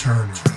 Turner.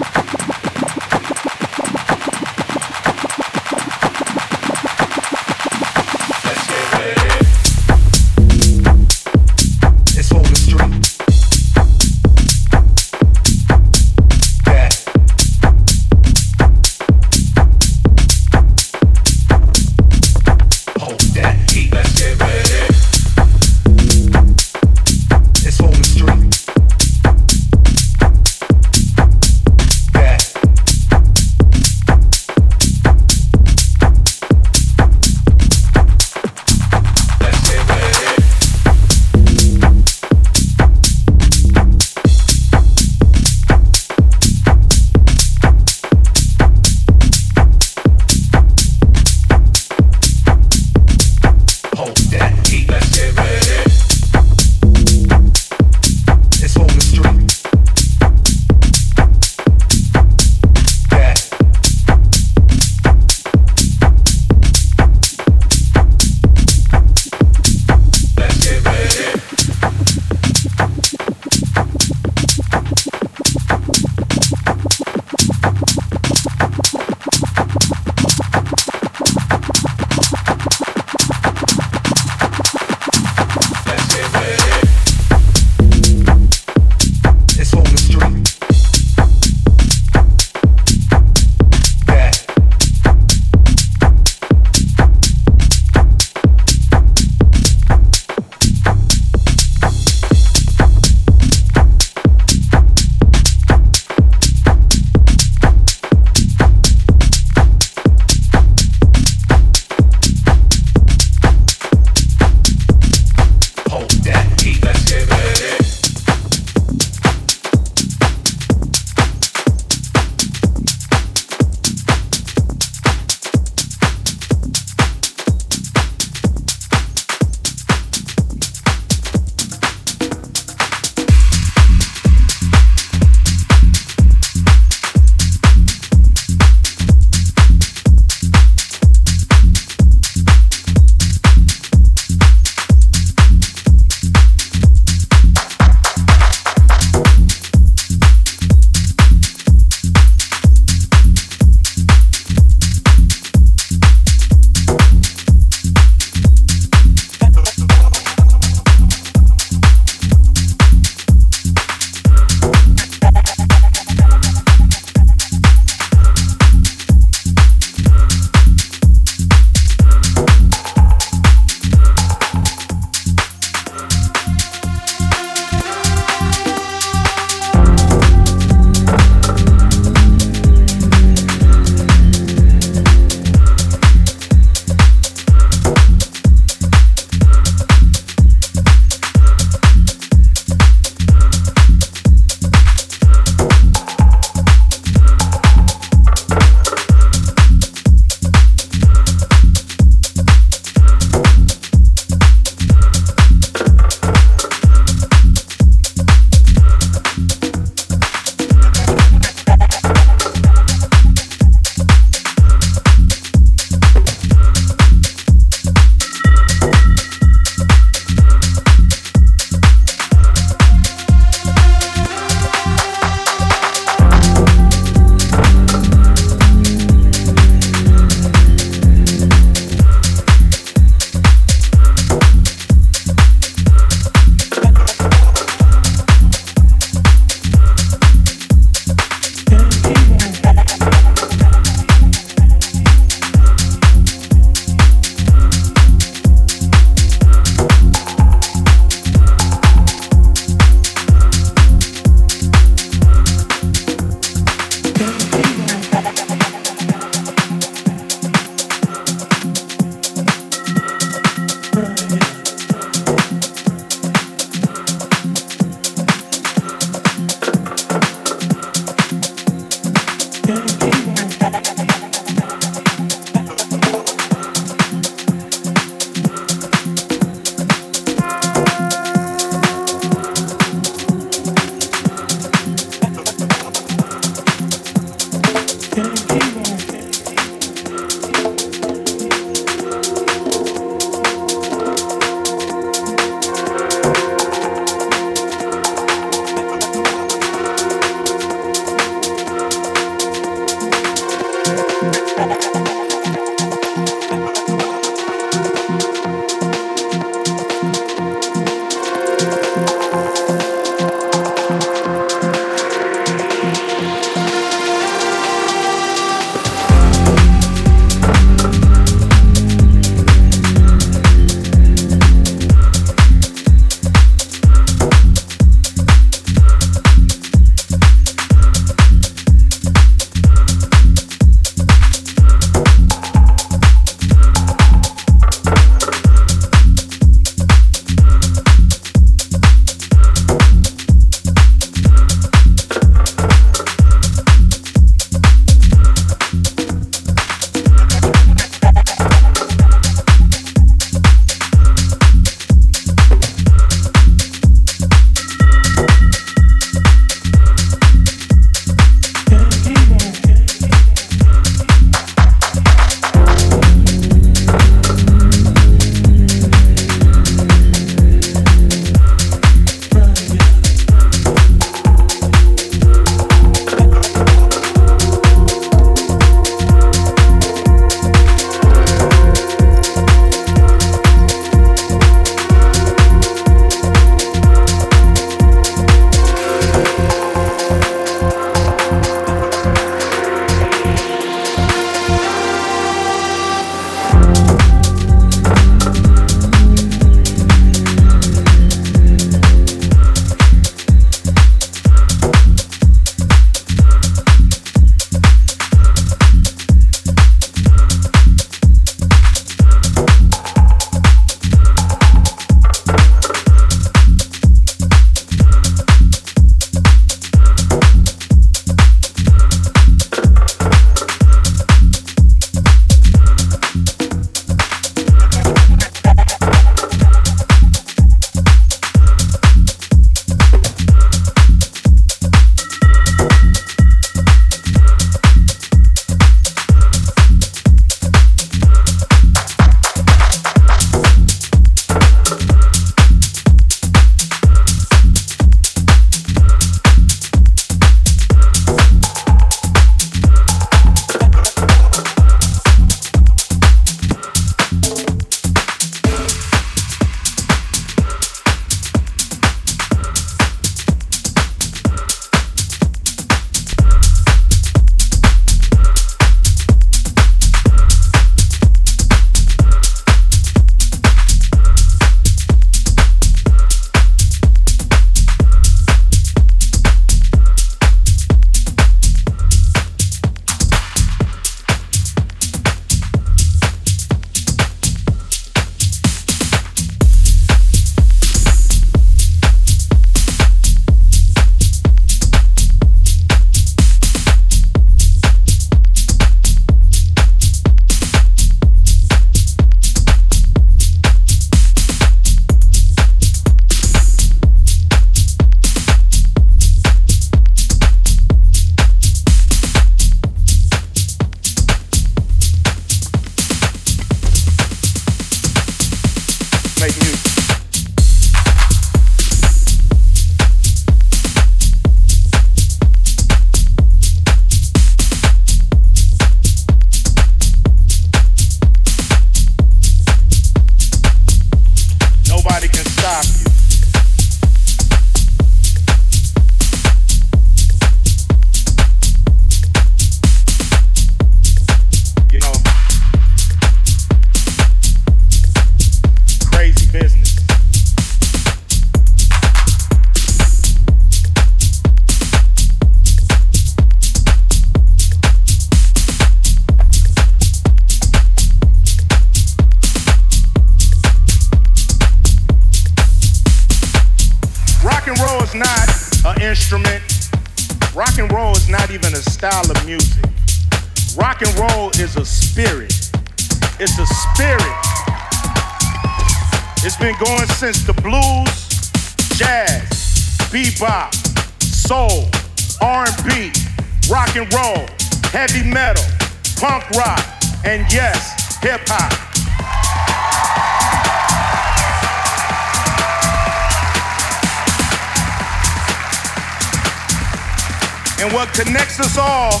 And what connects us all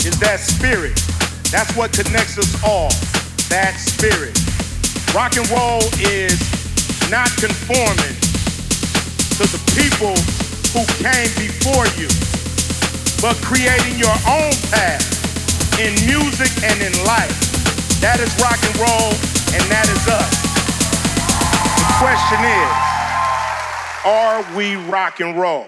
is that spirit. That's what connects us all, that spirit. Rock and roll is not conforming to the people who came before you, but creating your own path in music and in life. That is rock and roll, and that is us. The question is, are we rock and roll?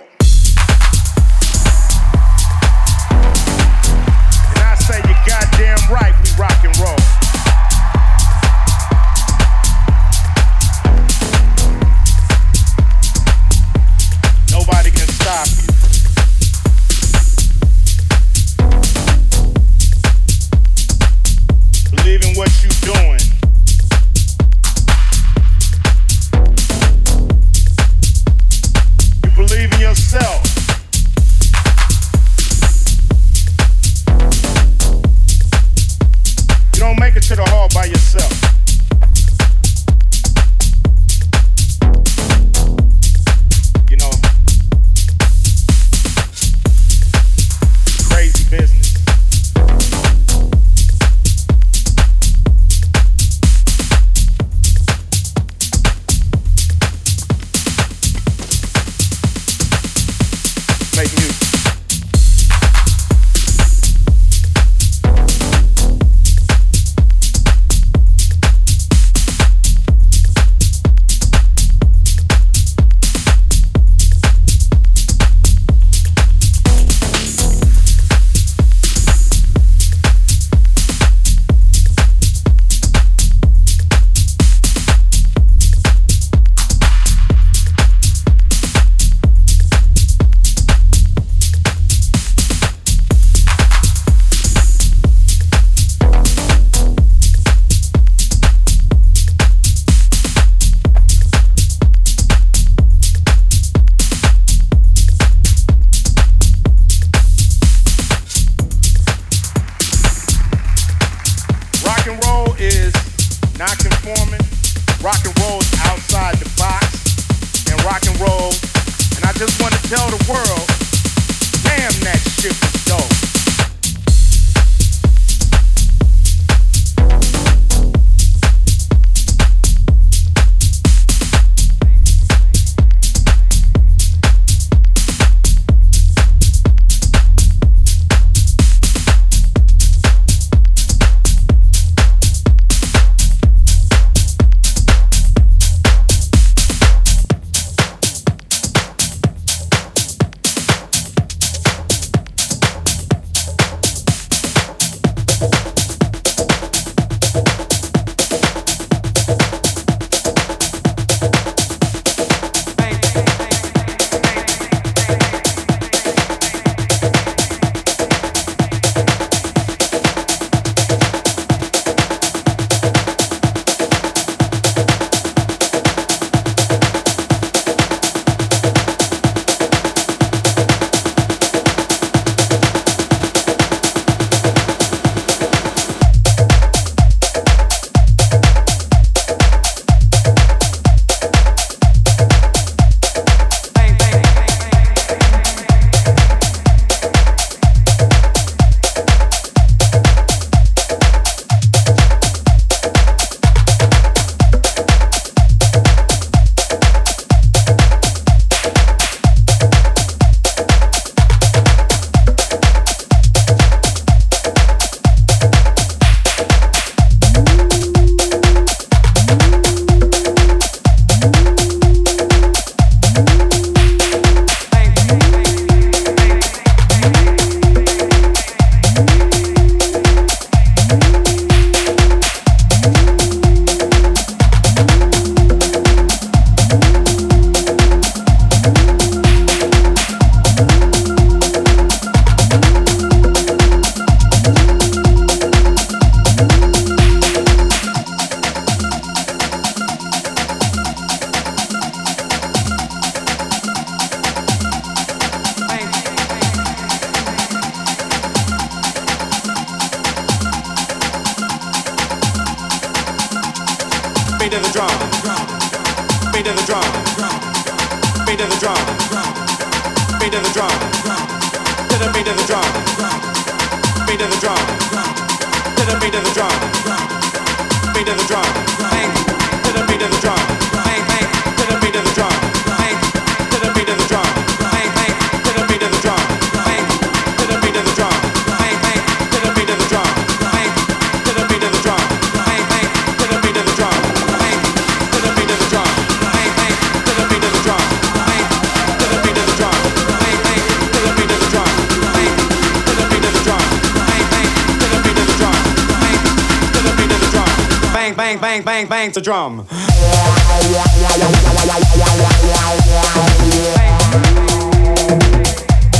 Bang, bang Bang! Bang! Bang! the drum.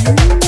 bang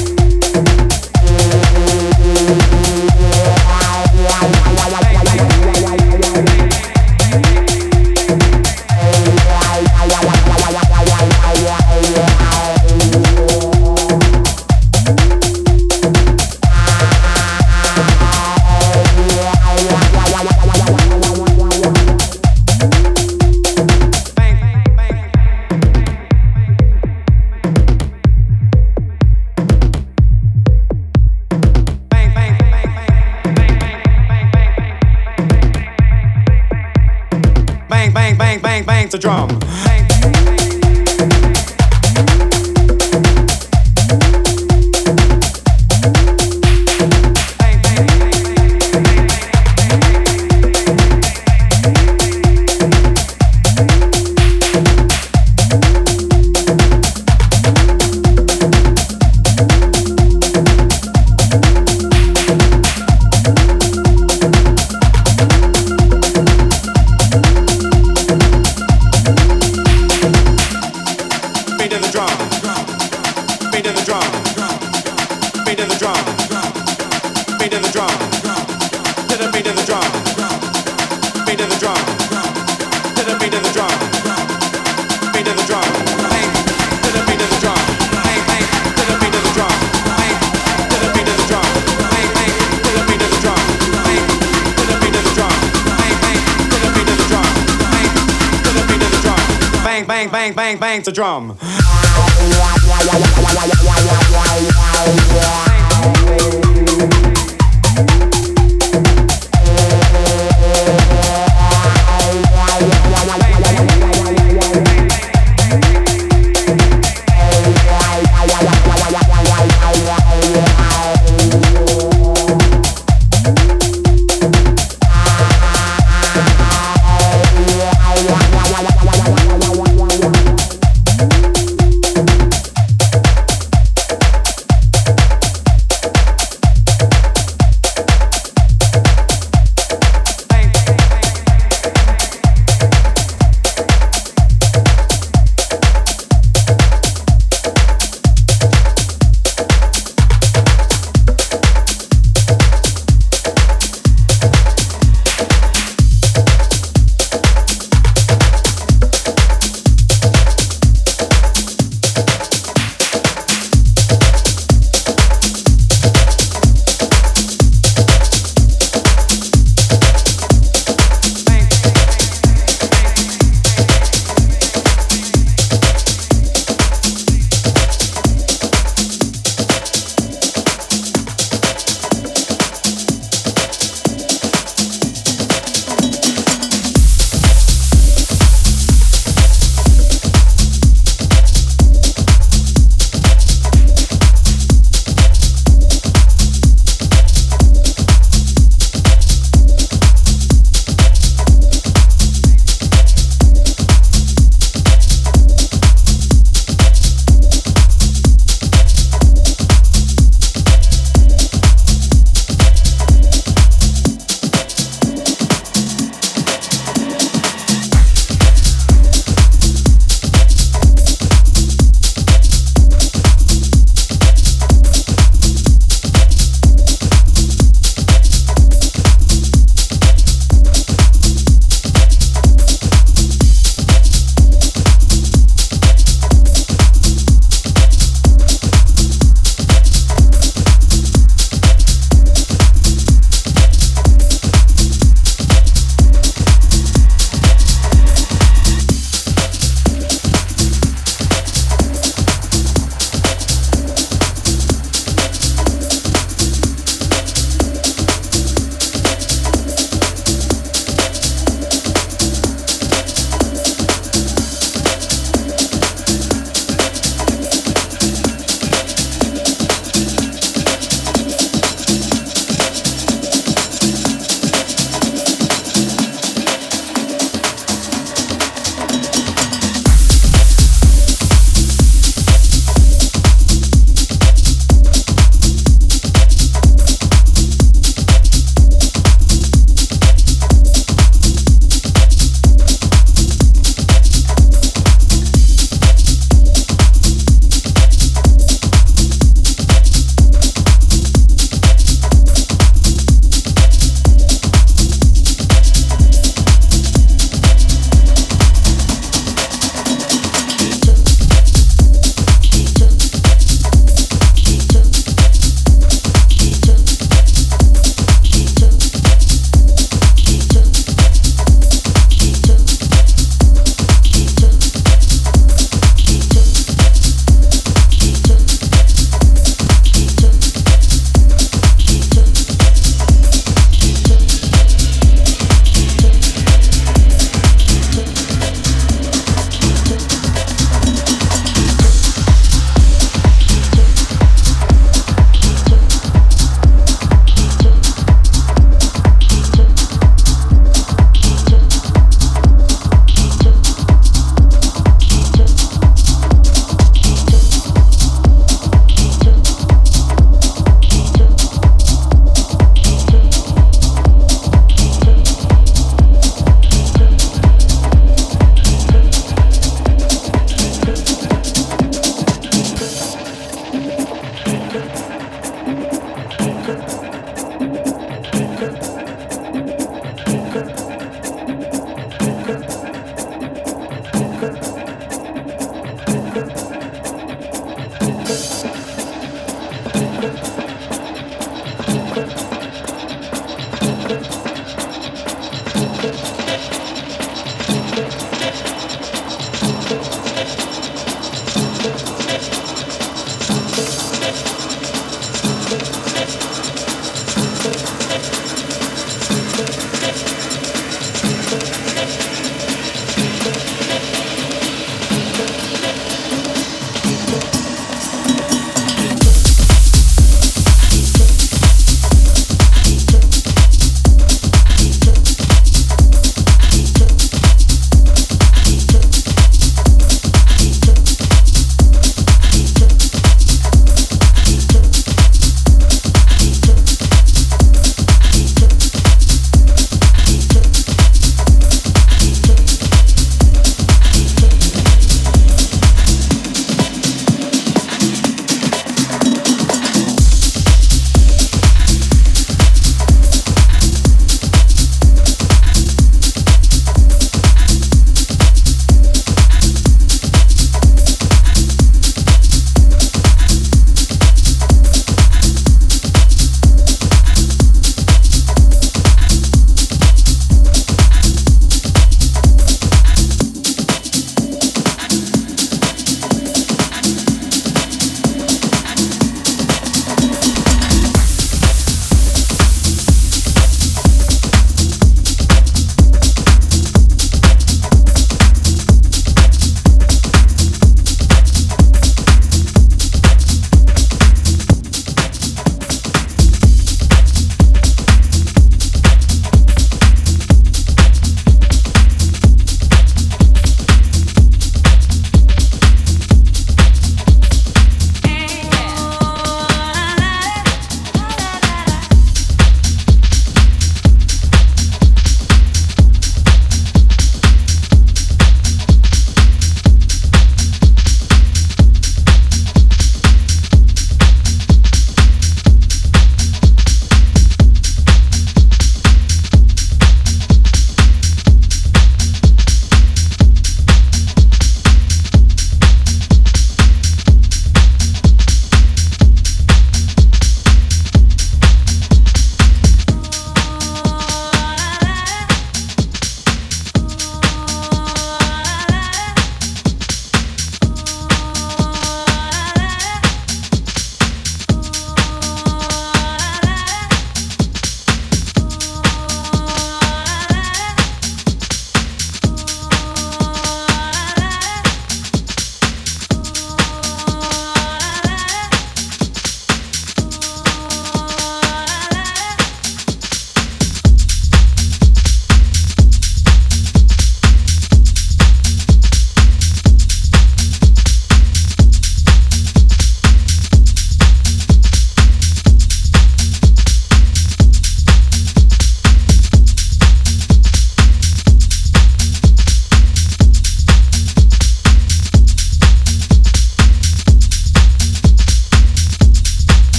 the drum.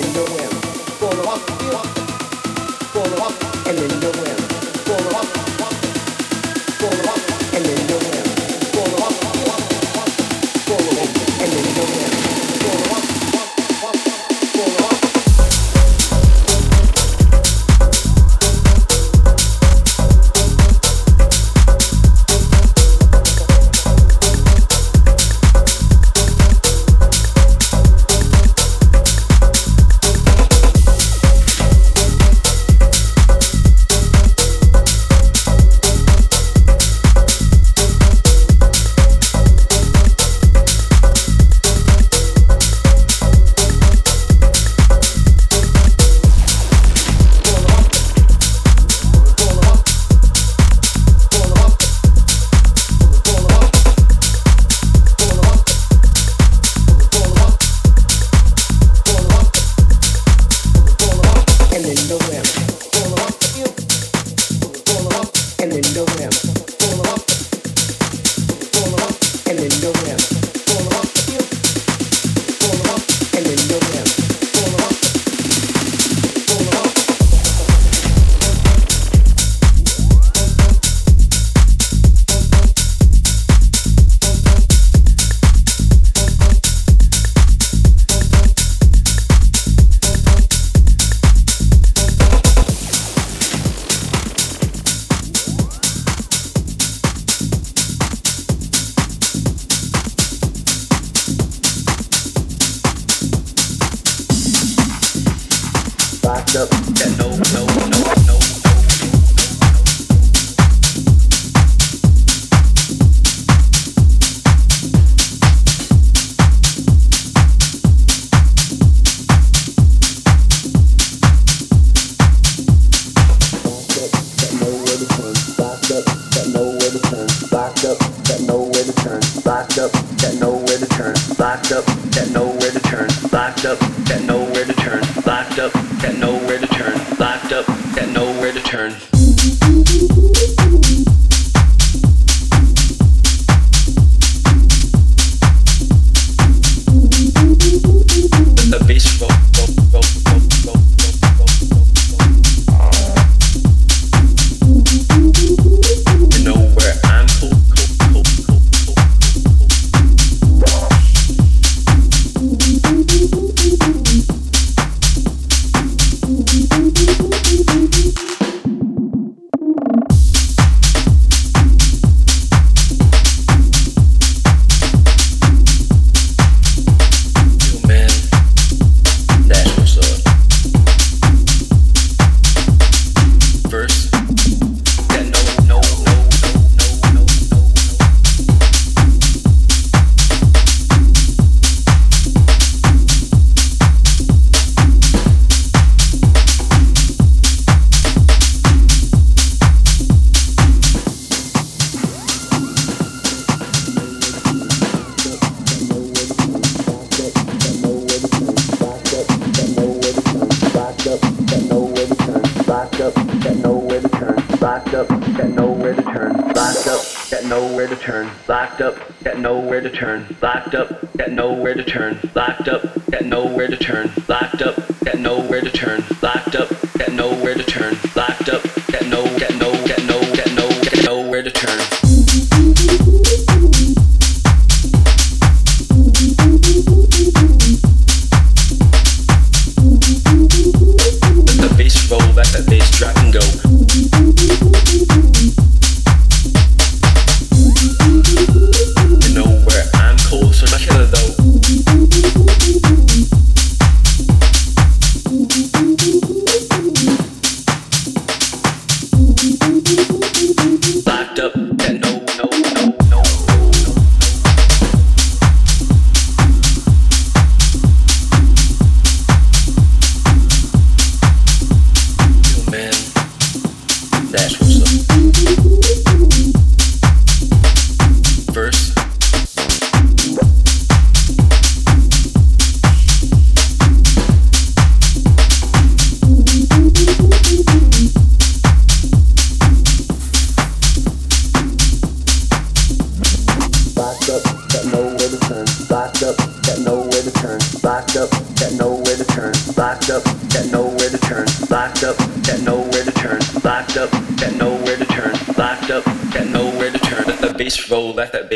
That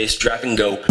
based drag and go